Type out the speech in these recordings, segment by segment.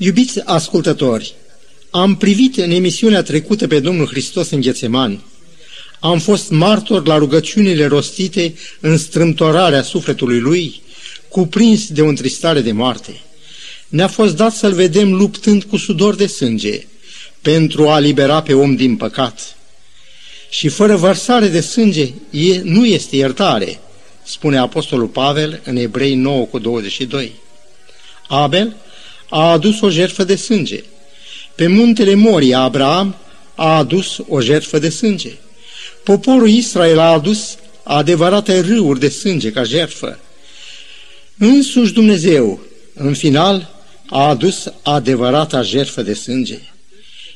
Iubiți ascultători, am privit în emisiunea trecută pe Domnul Hristos în Ghețemani. Am fost martor la rugăciunile rostite în strâmtorarea sufletului lui, cuprins de o întristare de moarte. Ne-a fost dat să-l vedem luptând cu sudor de sânge pentru a libera pe om din păcat. Și fără vărsare de sânge e, nu este iertare, spune Apostolul Pavel în Ebrei 9 cu 22. Abel a adus o jertfă de sânge. Pe muntele Moria, Abraham a adus o jertfă de sânge. Poporul Israel a adus adevărate râuri de sânge ca jertfă. Însuși Dumnezeu, în final, a adus adevărata jertfă de sânge.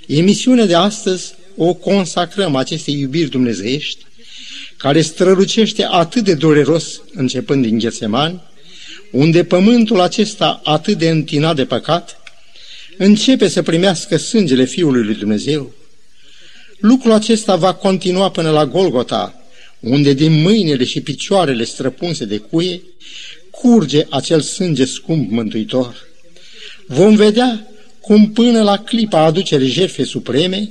Emisiunea de astăzi o consacrăm acestei iubiri dumnezeiești, care strălucește atât de dureros începând din Ghețemani, unde pământul acesta atât de întinat de păcat, începe să primească sângele Fiului lui Dumnezeu. Lucrul acesta va continua până la Golgota, unde din mâinile și picioarele străpunse de cuie curge acel sânge scump mântuitor. Vom vedea cum până la clipa aducerii jertfei supreme,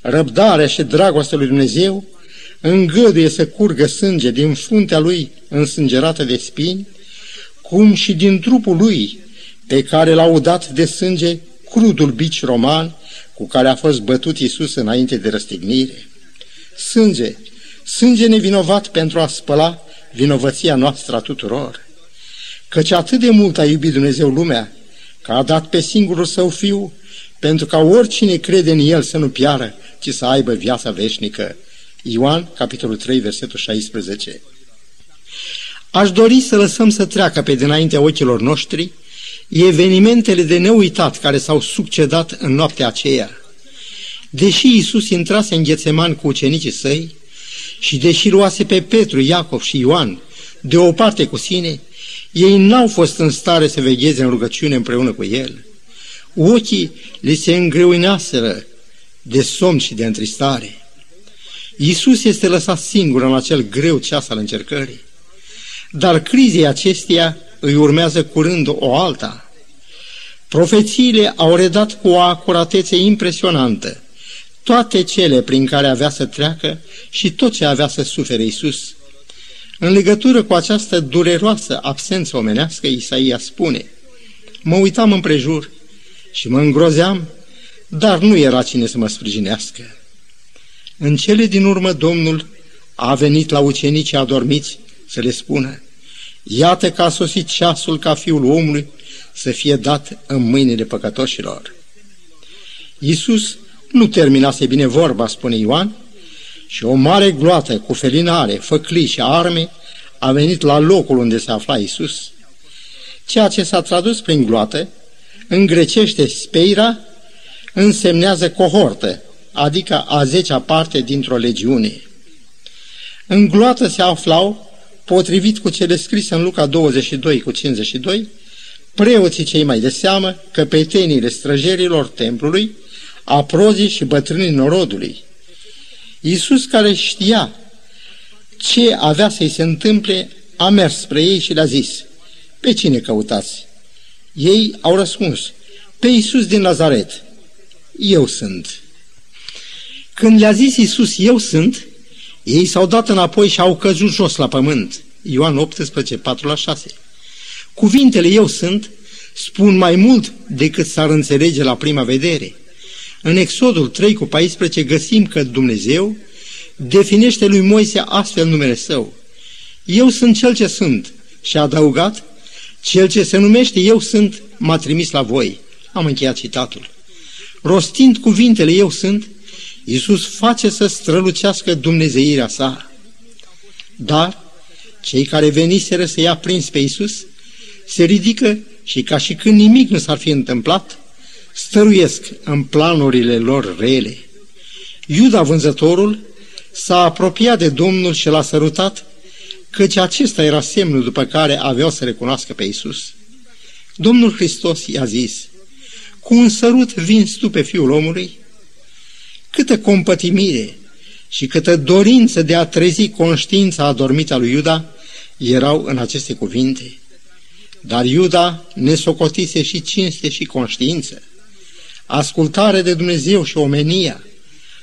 răbdarea și dragostea lui Dumnezeu îngăduie să curgă sânge din fruntea lui însângerată de spini, cum și din trupul lui, pe care l-au dat de sânge crudul bici roman cu care a fost bătut Iisus înainte de răstignire. Sânge, sânge nevinovat pentru a spăla vinovăția noastră a tuturor. Căci atât de mult a iubit Dumnezeu lumea, că a dat pe singurul său fiu, pentru ca oricine crede în el să nu piară, ci să aibă viața veșnică. Ioan, capitolul 3, versetul 16. Aș dori să lăsăm să treacă pe dinaintea ochilor noștri evenimentele de neuitat care s-au succedat în noaptea aceea. Deși Iisus intrase în Ghețeman cu ucenicii săi și deși luase pe Petru, Iacov și Ioan de o parte cu sine, ei n-au fost în stare să vegheze în rugăciune împreună cu el. Ochii li se îngreuinaseră de somn și de întristare. Iisus este lăsat singur în acel greu ceas al încercării. Dar crizei acesteia îi urmează curând o alta. Profețiile au redat cu o acuratețe impresionantă toate cele prin care avea să treacă și tot ce avea să sufere Iisus. În legătură cu această dureroasă absență omenească, Isaia spune, Mă uitam împrejur și mă îngrozeam, dar nu era cine să mă sprijinească. În cele din urmă Domnul a venit la ucenicii adormiți să le spună, Iată că a sosit ceasul ca fiul omului să fie dat în mâinile păcătoșilor. Iisus nu terminase bine vorba, spune Ioan, și o mare gloată cu felinare, făclii și arme a venit la locul unde se afla Isus. Ceea ce s-a tradus prin gloată, în grecește speira, însemnează cohortă, adică a zecea parte dintr-o legiune. În gloată se aflau, potrivit cu cele scrise în Luca 22 cu 52, preoții cei mai de seamă, căpeteniile străjerilor templului, aprozii și bătrânii norodului, Iisus care știa ce avea să-i se întâmple, a mers spre ei și le-a zis, pe cine căutați? Ei au răspuns, pe Iisus din Nazaret. Eu sunt. Când le-a zis Iisus, eu sunt, ei s-au dat înapoi și au căzut jos la pământ. Ioan 18, 4 la 6. Cuvintele eu sunt spun mai mult decât s-ar înțelege la prima vedere. În Exodul 3 cu 14 găsim că Dumnezeu definește lui Moise astfel numele său. Eu sunt cel ce sunt și a adăugat, cel ce se numește Eu sunt m-a trimis la voi. Am încheiat citatul. Rostind cuvintele Eu sunt, Iisus face să strălucească dumnezeirea sa. Dar cei care veniseră să ia prins pe Iisus se ridică și ca și când nimic nu s-ar fi întâmplat, stăruiesc în planurile lor rele. Iuda vânzătorul s-a apropiat de Domnul și l-a sărutat, căci acesta era semnul după care aveau să recunoască pe Isus. Domnul Hristos i-a zis, cu un sărut vinzi tu pe Fiul omului? Câtă compătimire și câtă dorință de a trezi conștiința adormită a lui Iuda erau în aceste cuvinte. Dar Iuda ne socotise și cinste și conștiință. Ascultare de Dumnezeu și omenia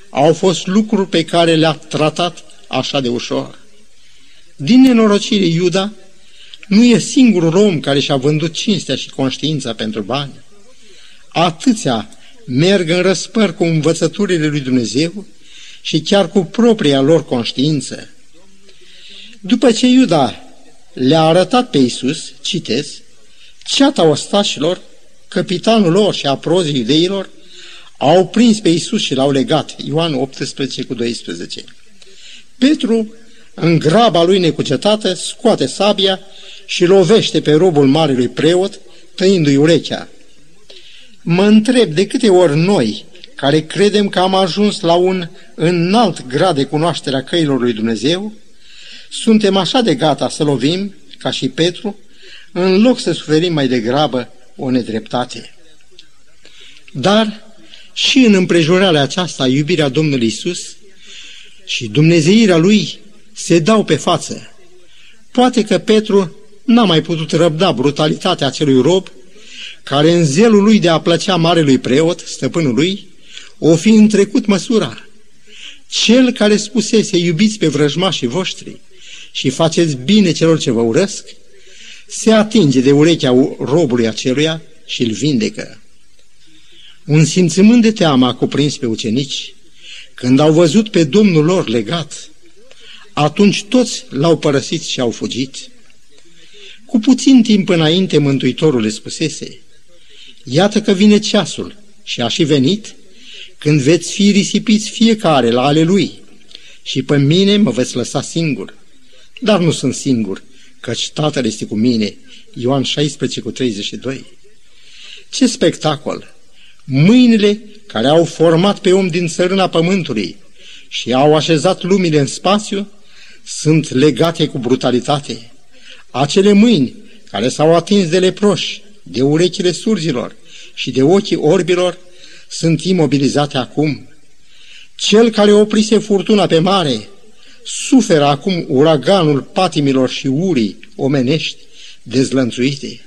au fost lucruri pe care le-a tratat așa de ușor. Din nenorocire, Iuda nu e singurul om care și-a vândut cinstea și conștiința pentru bani. Atâția merg în răspăr cu învățăturile lui Dumnezeu și chiar cu propria lor conștiință. După ce Iuda le-a arătat pe Iisus, citez, ceata ostașilor, capitanul lor și aprozii iudeilor, au prins pe Iisus și l-au legat. Ioan 18 cu 12. Petru, în graba lui necucetată, scoate sabia și lovește pe robul marelui preot, tăindu-i urechea. Mă întreb de câte ori noi, care credem că am ajuns la un înalt grad de cunoaștere a căilor lui Dumnezeu, suntem așa de gata să lovim, ca și Petru, în loc să suferim mai degrabă o nedreptate. Dar și în împrejurarea aceasta, iubirea Domnului Isus și dumnezeirea Lui se dau pe față. Poate că Petru n-a mai putut răbda brutalitatea acelui rob, care în zelul lui de a plăcea marelui preot, stăpânul lui, o fi întrecut măsura. Cel care spusese, iubiți pe vrăjmașii voștri și faceți bine celor ce vă urăsc, se atinge de urechea robului aceluia și îl vindecă. Un simțământ de teamă a cuprins pe ucenici când au văzut pe Domnul lor legat. Atunci toți l-au părăsit și au fugit. Cu puțin timp înainte Mântuitorul le spusese, Iată că vine ceasul și a și venit când veți fi risipiți fiecare la ale lui și pe mine mă veți lăsa singur. Dar nu sunt singur, căci Tatăl este cu mine. Ioan 16 cu 32. Ce spectacol! Mâinile care au format pe om din țărâna pământului și au așezat lumile în spațiu sunt legate cu brutalitate. Acele mâini care s-au atins de leproși, de urechile surzilor și de ochii orbilor sunt imobilizate acum. Cel care oprise furtuna pe mare suferă acum uraganul patimilor și urii omenești dezlănțuite.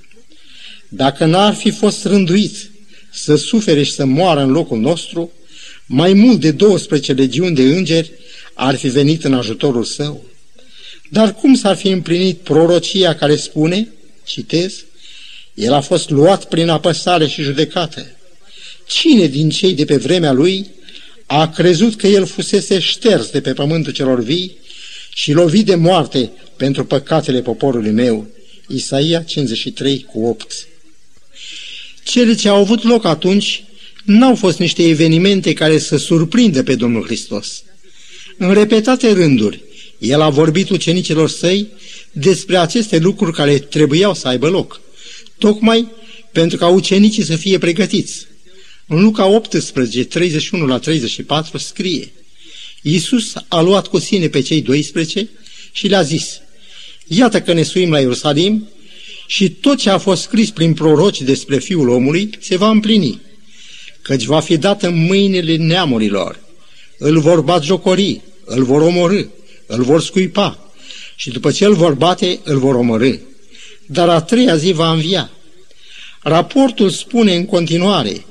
Dacă n-ar fi fost rânduit să sufere și să moară în locul nostru, mai mult de 12 legiuni de îngeri ar fi venit în ajutorul său. Dar cum s-ar fi împlinit prorocia care spune, citez, el a fost luat prin apăsare și judecată. Cine din cei de pe vremea lui a crezut că el fusese șters de pe pământul celor vii și lovit de moarte pentru păcatele poporului meu? Isaia 53 cu 8 cele ce au avut loc atunci n-au fost niște evenimente care să surprindă pe Domnul Hristos. În repetate rânduri, el a vorbit ucenicilor săi despre aceste lucruri care trebuiau să aibă loc, tocmai pentru ca ucenicii să fie pregătiți. În Luca 18, 31 la 34 scrie Iisus a luat cu sine pe cei 12 și le-a zis Iată că ne suim la Ierusalim și tot ce a fost scris prin proroci despre Fiul omului se va împlini, căci va fi dat în mâinile neamurilor. Îl vor batjocori, îl vor omorâ, îl vor scuipa și după ce îl vor bate, îl vor omorâ. Dar a treia zi va învia. Raportul spune în continuare,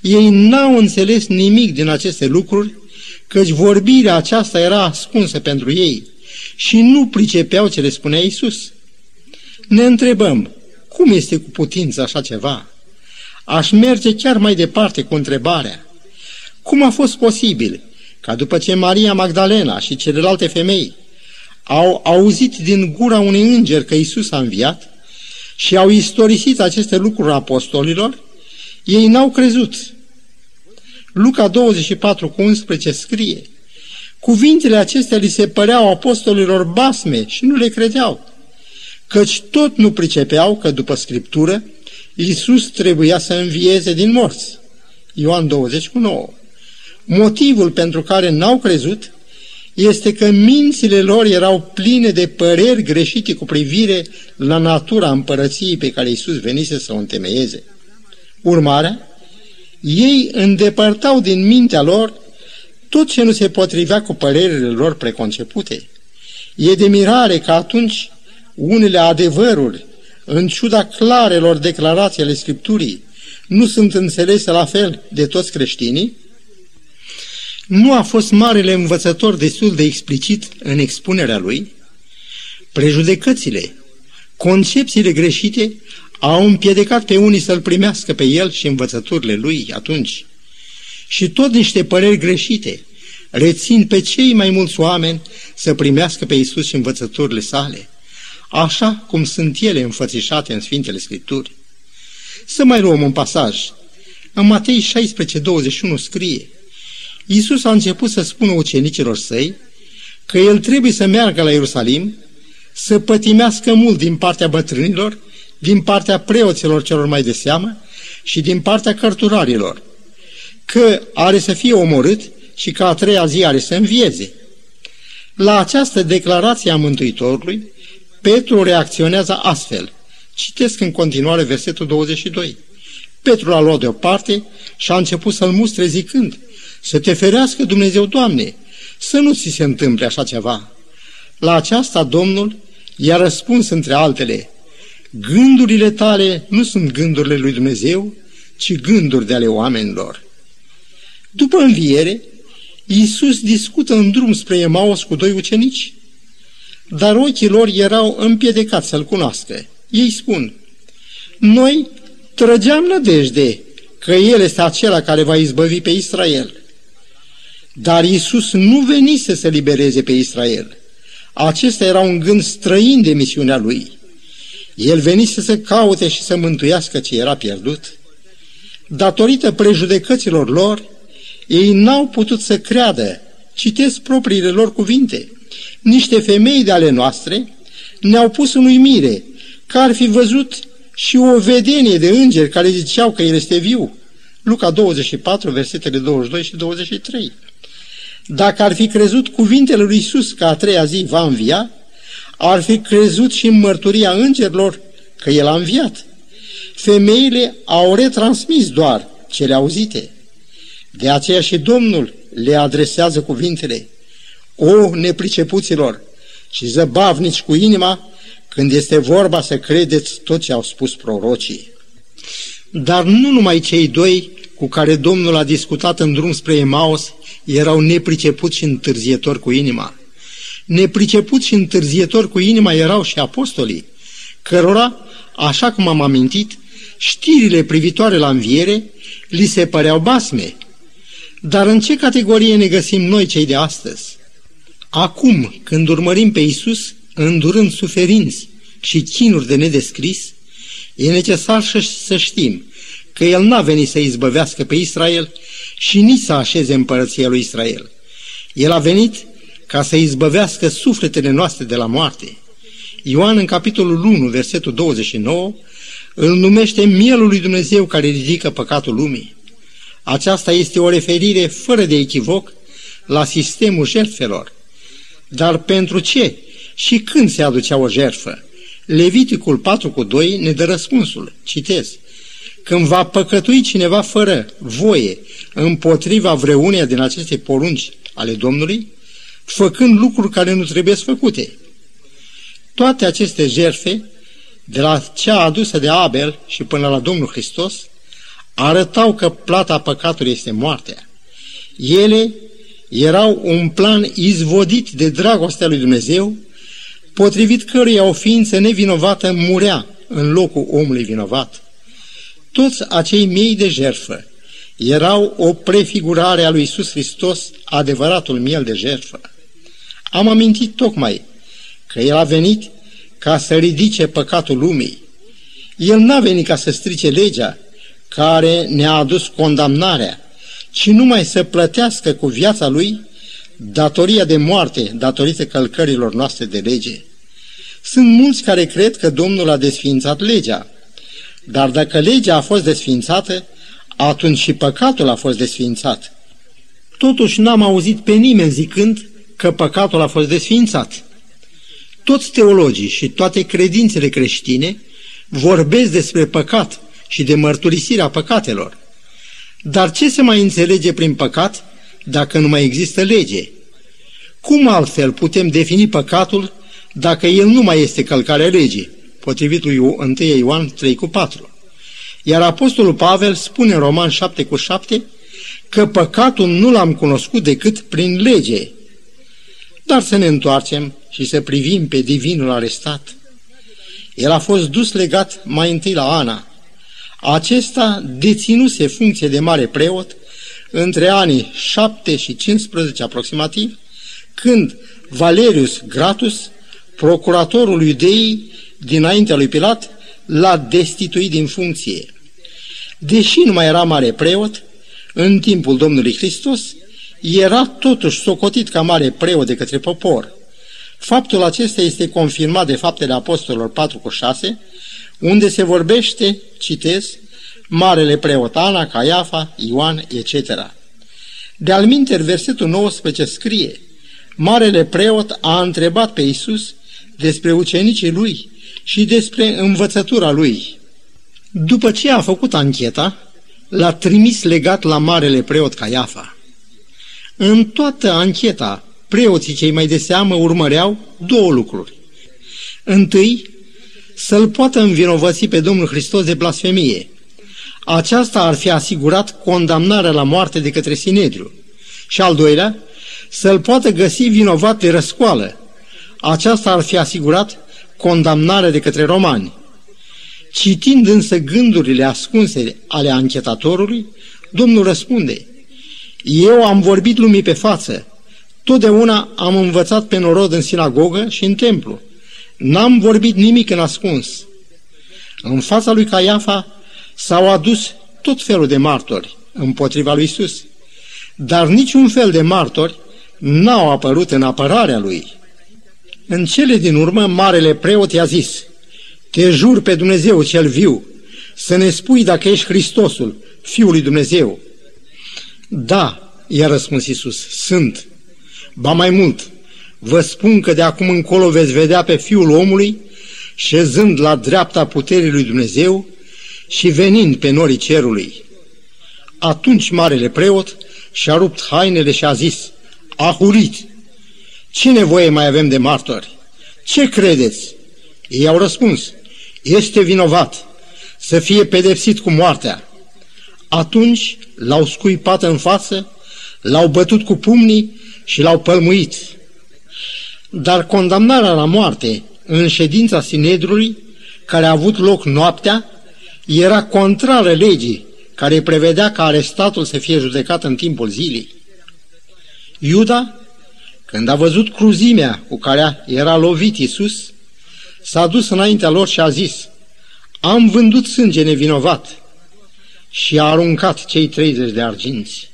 ei n-au înțeles nimic din aceste lucruri, căci vorbirea aceasta era ascunsă pentru ei și nu pricepeau ce le spunea Isus. Ne întrebăm, cum este cu putință așa ceva? Aș merge chiar mai departe cu întrebarea. Cum a fost posibil ca după ce Maria Magdalena și celelalte femei au auzit din gura unui înger că Isus a înviat și au istorisit aceste lucruri apostolilor, ei n-au crezut. Luca 24 cu 11 scrie, Cuvintele acestea li se păreau apostolilor basme și nu le credeau căci tot nu pricepeau că după Scriptură Iisus trebuia să învieze din morți. Ioan 20 cu 9. Motivul pentru care n-au crezut este că mințile lor erau pline de păreri greșite cu privire la natura împărăției pe care Iisus venise să o întemeieze. Urmarea, ei îndepărtau din mintea lor tot ce nu se potrivea cu părerile lor preconcepute. E de mirare că atunci unele adevăruri în ciuda clarelor declarații ale Scripturii, nu sunt înțelese la fel de toți creștinii? Nu a fost marele învățător destul de explicit în expunerea lui? Prejudecățile, concepțiile greșite au împiedicat pe unii să-l primească pe el și învățăturile lui atunci. Și tot niște păreri greșite rețin pe cei mai mulți oameni să primească pe Isus și învățăturile sale, așa cum sunt ele înfățișate în Sfintele Scripturi. Să mai luăm un pasaj. În Matei 16, 21 scrie Iisus a început să spună ucenicilor săi că el trebuie să meargă la Ierusalim, să pătimească mult din partea bătrânilor, din partea preoților celor mai de seamă și din partea cărturarilor, că are să fie omorât și că a treia zi are să învieze. La această declarație a Mântuitorului, Petru reacționează astfel – Citesc în continuare versetul 22. Petru l-a luat deoparte și a început să-l mustre zicând, să te ferească Dumnezeu, Doamne, să nu ți se întâmple așa ceva. La aceasta Domnul i-a răspuns între altele, gândurile tale nu sunt gândurile lui Dumnezeu, ci gânduri de ale oamenilor. După înviere, Iisus discută în drum spre Emaus cu doi ucenici, dar ochii lor erau împiedicați să-L cunoască. Ei spun, noi trăgeam nădejde că El este acela care va izbăvi pe Israel. Dar Isus nu venise să libereze pe Israel. Acesta era un gând străin de misiunea Lui. El venise să caute și să mântuiască ce era pierdut. Datorită prejudecăților lor, ei n-au putut să creadă, citesc propriile lor cuvinte. Niște femei de ale noastre ne-au pus în uimire că ar fi văzut și o vedenie de îngeri care ziceau că el este viu. Luca 24, versetele 22 și 23. Dacă ar fi crezut cuvintele lui Iisus că a treia zi va învia, ar fi crezut și în mărturia îngerilor că el a înviat. Femeile au retransmis doar cele auzite. De aceea și Domnul le adresează cuvintele. O, nepricepuților și zăbavnici cu inima, când este vorba să credeți tot ce au spus prorocii. Dar nu numai cei doi cu care Domnul a discutat în drum spre Emaus erau nepricepuți și întârzietori cu inima. Nepricepuți și întârzietori cu inima erau și apostolii, cărora, așa cum am amintit, știrile privitoare la înviere li se păreau basme. Dar în ce categorie ne găsim noi cei de astăzi? Acum, când urmărim pe Isus, îndurând suferinți și chinuri de nedescris, e necesar să știm că El n-a venit să izbăvească pe Israel și nici să așeze împărăția lui Israel. El a venit ca să izbăvească sufletele noastre de la moarte. Ioan în capitolul 1, versetul 29, îl numește mielul lui Dumnezeu care ridică păcatul lumii. Aceasta este o referire fără de echivoc la sistemul jertfelor. Dar pentru ce și când se aducea o jertfă. Leviticul 4 cu 2 ne dă răspunsul. Citez. Când va păcătui cineva fără voie împotriva vreuneia din aceste porunci ale Domnului, făcând lucruri care nu trebuie făcute. Toate aceste jerfe, de la cea adusă de Abel și până la Domnul Hristos, arătau că plata păcatului este moartea. Ele erau un plan izvodit de dragostea lui Dumnezeu potrivit căruia o ființă nevinovată murea în locul omului vinovat. Toți acei mii de jertfă erau o prefigurare a lui Iisus Hristos, adevăratul miel de jertfă. Am amintit tocmai că El a venit ca să ridice păcatul lumii. El n-a venit ca să strice legea care ne-a adus condamnarea, ci numai să plătească cu viața Lui datoria de moarte datorită călcărilor noastre de lege. Sunt mulți care cred că Domnul a desfințat legea, dar dacă legea a fost desfințată, atunci și păcatul a fost desfințat. Totuși n-am auzit pe nimeni zicând că păcatul a fost desfințat. Toți teologii și toate credințele creștine vorbesc despre păcat și de mărturisirea păcatelor. Dar ce se mai înțelege prin păcat dacă nu mai există lege? Cum altfel putem defini păcatul dacă el nu mai este călcarea legii? Potrivit lui 1 Ioan 3 cu 4. Iar Apostolul Pavel spune în Roman 7 cu 7 că păcatul nu l-am cunoscut decât prin lege. Dar să ne întoarcem și să privim pe divinul arestat. El a fost dus legat mai întâi la Ana. Acesta deținuse funcție de mare preot între anii 7 și 15 aproximativ, când Valerius Gratus, procuratorul iudeii dinaintea lui Pilat, l-a destituit din funcție. Deși nu mai era mare preot, în timpul Domnului Hristos, era totuși socotit ca mare preot de către popor. Faptul acesta este confirmat de faptele apostolilor 4 cu 6, unde se vorbește, citez, Marele preot Ana, Caiafa, Ioan, etc. De alminter, versetul 19 scrie, Marele preot a întrebat pe Isus despre ucenicii lui și despre învățătura lui. După ce a făcut ancheta, l-a trimis legat la marele preot Caiafa. În toată ancheta, preoții cei mai de seamă urmăreau două lucruri. Întâi, să-l poată învinovăți pe Domnul Hristos de blasfemie. Aceasta ar fi asigurat condamnarea la moarte de către Sinedriu. Și al doilea, să-l poată găsi vinovat de răscoală. Aceasta ar fi asigurat condamnarea de către romani. Citind însă gândurile ascunse ale anchetatorului, Domnul răspunde, Eu am vorbit lumii pe față, totdeauna am învățat pe norod în sinagogă și în templu. N-am vorbit nimic în ascuns. În fața lui Caiafa s-au adus tot felul de martori împotriva lui Isus, dar niciun fel de martori n-au apărut în apărarea lui. În cele din urmă, marele preot i-a zis, te jur pe Dumnezeu cel viu, să ne spui dacă ești Hristosul, Fiul lui Dumnezeu. Da, i-a răspuns Iisus, sunt. Ba mai mult, vă spun că de acum încolo veți vedea pe Fiul omului șezând la dreapta puterii lui Dumnezeu și venind pe norii cerului. Atunci marele preot și-a rupt hainele și a zis, a hurit, ce nevoie mai avem de martori? Ce credeți? Ei au răspuns, este vinovat să fie pedepsit cu moartea. Atunci l-au scuipat în față, l-au bătut cu pumnii și l-au pălmuit. Dar condamnarea la moarte în ședința Sinedrului, care a avut loc noaptea, era contrară legii care prevedea ca arestatul să fie judecat în timpul zilei. Iuda, când a văzut cruzimea cu care era lovit Isus, s-a dus înaintea lor și a zis, am vândut sânge nevinovat și a aruncat cei 30 de arginți.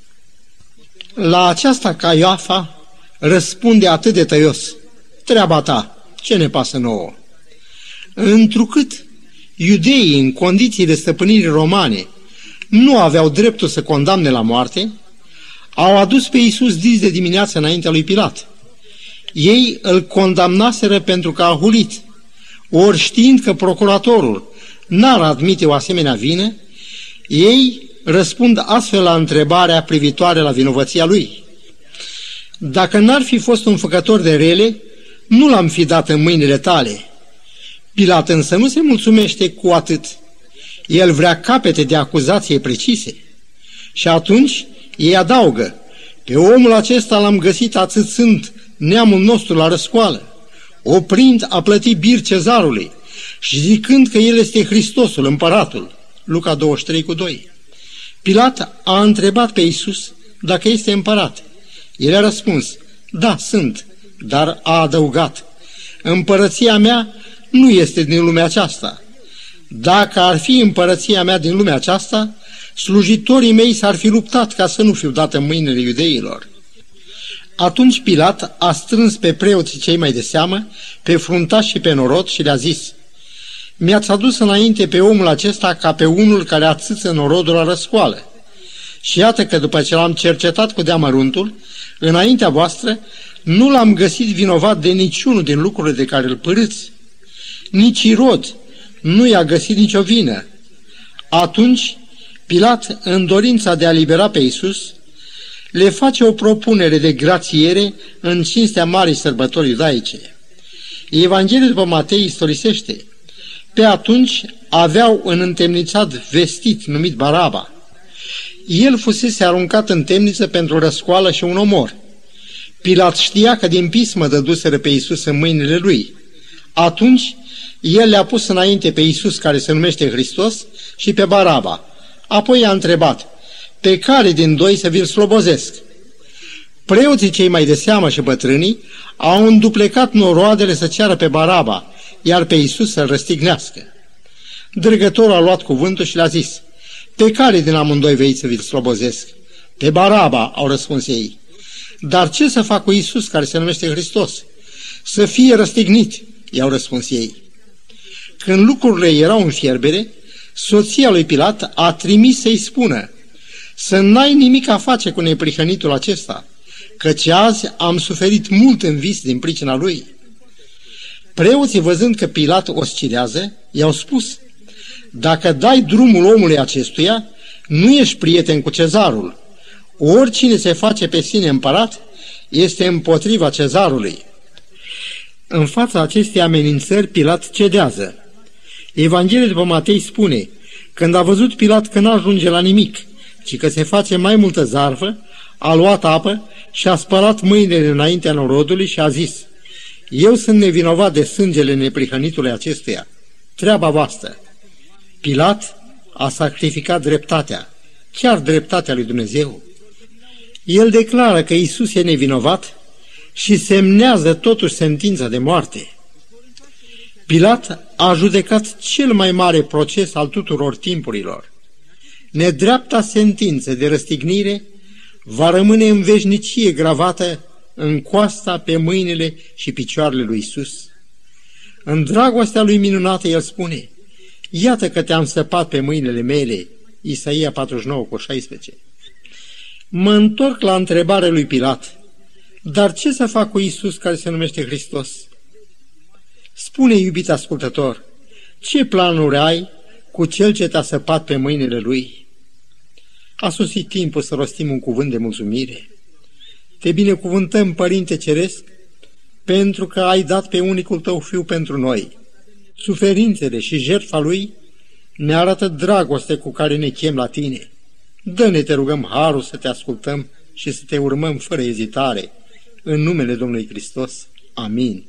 La aceasta Caioafa răspunde atât de tăios, treaba ta, ce ne pasă nouă? Întrucât iudeii în condiții de stăpânire romane nu aveau dreptul să condamne la moarte, au adus pe Iisus dis de dimineață înaintea lui Pilat. Ei îl condamnaseră pentru că a hulit, ori știind că procuratorul n-ar admite o asemenea vină, ei răspund astfel la întrebarea privitoare la vinovăția lui. Dacă n-ar fi fost un făcător de rele, nu l-am fi dat în mâinile tale. Pilat însă nu se mulțumește cu atât. El vrea capete de acuzație precise. Și atunci ei adaugă, pe omul acesta l-am găsit atâțând neamul nostru la răscoală, oprind a plăti bir cezarului și zicând că el este Hristosul, împăratul. Luca 23 cu 2. Pilat a întrebat pe Iisus dacă este împărat. El a răspuns, da, sunt, dar a adăugat, împărăția mea nu este din lumea aceasta. Dacă ar fi împărăția mea din lumea aceasta, slujitorii mei s-ar fi luptat ca să nu fiu dat în mâinile iudeilor. Atunci Pilat a strâns pe preoții cei mai de seamă, pe fruntași și pe norod și le-a zis, Mi-ați adus înainte pe omul acesta ca pe unul care atâță norodul la răscoală. Și iată că după ce l-am cercetat cu deamăruntul, înaintea voastră, nu l-am găsit vinovat de niciunul din lucrurile de care îl părâți. Nici Irod nu i-a găsit nicio vină. Atunci Pilat, în dorința de a libera pe Isus, le face o propunere de grațiere în cinstea marii sărbători iudaice. Evanghelia după Matei istorisește Pe atunci aveau un întemnițat vestit numit Baraba. El fusese aruncat în temniță pentru răscoală și un omor. Pilat știa că din pismă dăduseră pe Iisus în mâinile lui. Atunci, el le-a pus înainte pe Iisus, care se numește Hristos, și pe Baraba. Apoi i-a întrebat, pe care din doi să vi-l slobozesc? Preoții cei mai de seamă și bătrânii au înduplecat noroadele să ceară pe Baraba, iar pe Iisus să-l răstignească. Drăgătorul a luat cuvântul și le-a zis, pe care din amândoi vei să vi-l slobozesc? Pe Baraba, au răspuns ei. Dar ce să fac cu Iisus, care se numește Hristos? Să fie răstignit, i-au răspuns ei. Când lucrurile erau în fierbere, soția lui Pilat a trimis să-i spună să n-ai nimic a face cu neprihănitul acesta, căci azi am suferit mult în vis din pricina lui. Preoții, văzând că Pilat oscilează, i-au spus, dacă dai drumul omului acestuia, nu ești prieten cu cezarul. Oricine se face pe sine împărat este împotriva cezarului. În fața acestei amenințări, Pilat cedează. Evanghelia după Matei spune, când a văzut Pilat că n-ajunge la nimic, ci că se face mai multă zarfă, a luat apă și a spălat mâinile înaintea norodului și a zis, Eu sunt nevinovat de sângele neprihănitului acestuia. Treaba voastră. Pilat a sacrificat dreptatea, chiar dreptatea lui Dumnezeu. El declară că Isus e nevinovat și semnează totuși sentința de moarte. Pilat a judecat cel mai mare proces al tuturor timpurilor. Nedreapta sentință de răstignire va rămâne în veșnicie gravată în coasta pe mâinile și picioarele lui Isus. În dragostea lui minunată el spune, Iată că te-am săpat pe mâinile mele, Isaia 49 cu 16. Mă întorc la întrebarea lui Pilat, dar ce să fac cu Isus care se numește Hristos? Spune, iubit ascultător, ce planuri ai cu cel ce te-a săpat pe mâinile lui? A sosit timpul să rostim un cuvânt de mulțumire. Te binecuvântăm, Părinte Ceresc, pentru că ai dat pe unicul tău fiu pentru noi. Suferințele și jertfa lui ne arată dragoste cu care ne chem la tine. Dă-ne, te rugăm, harul să te ascultăm și să te urmăm fără ezitare. În numele Domnului Hristos. Amin.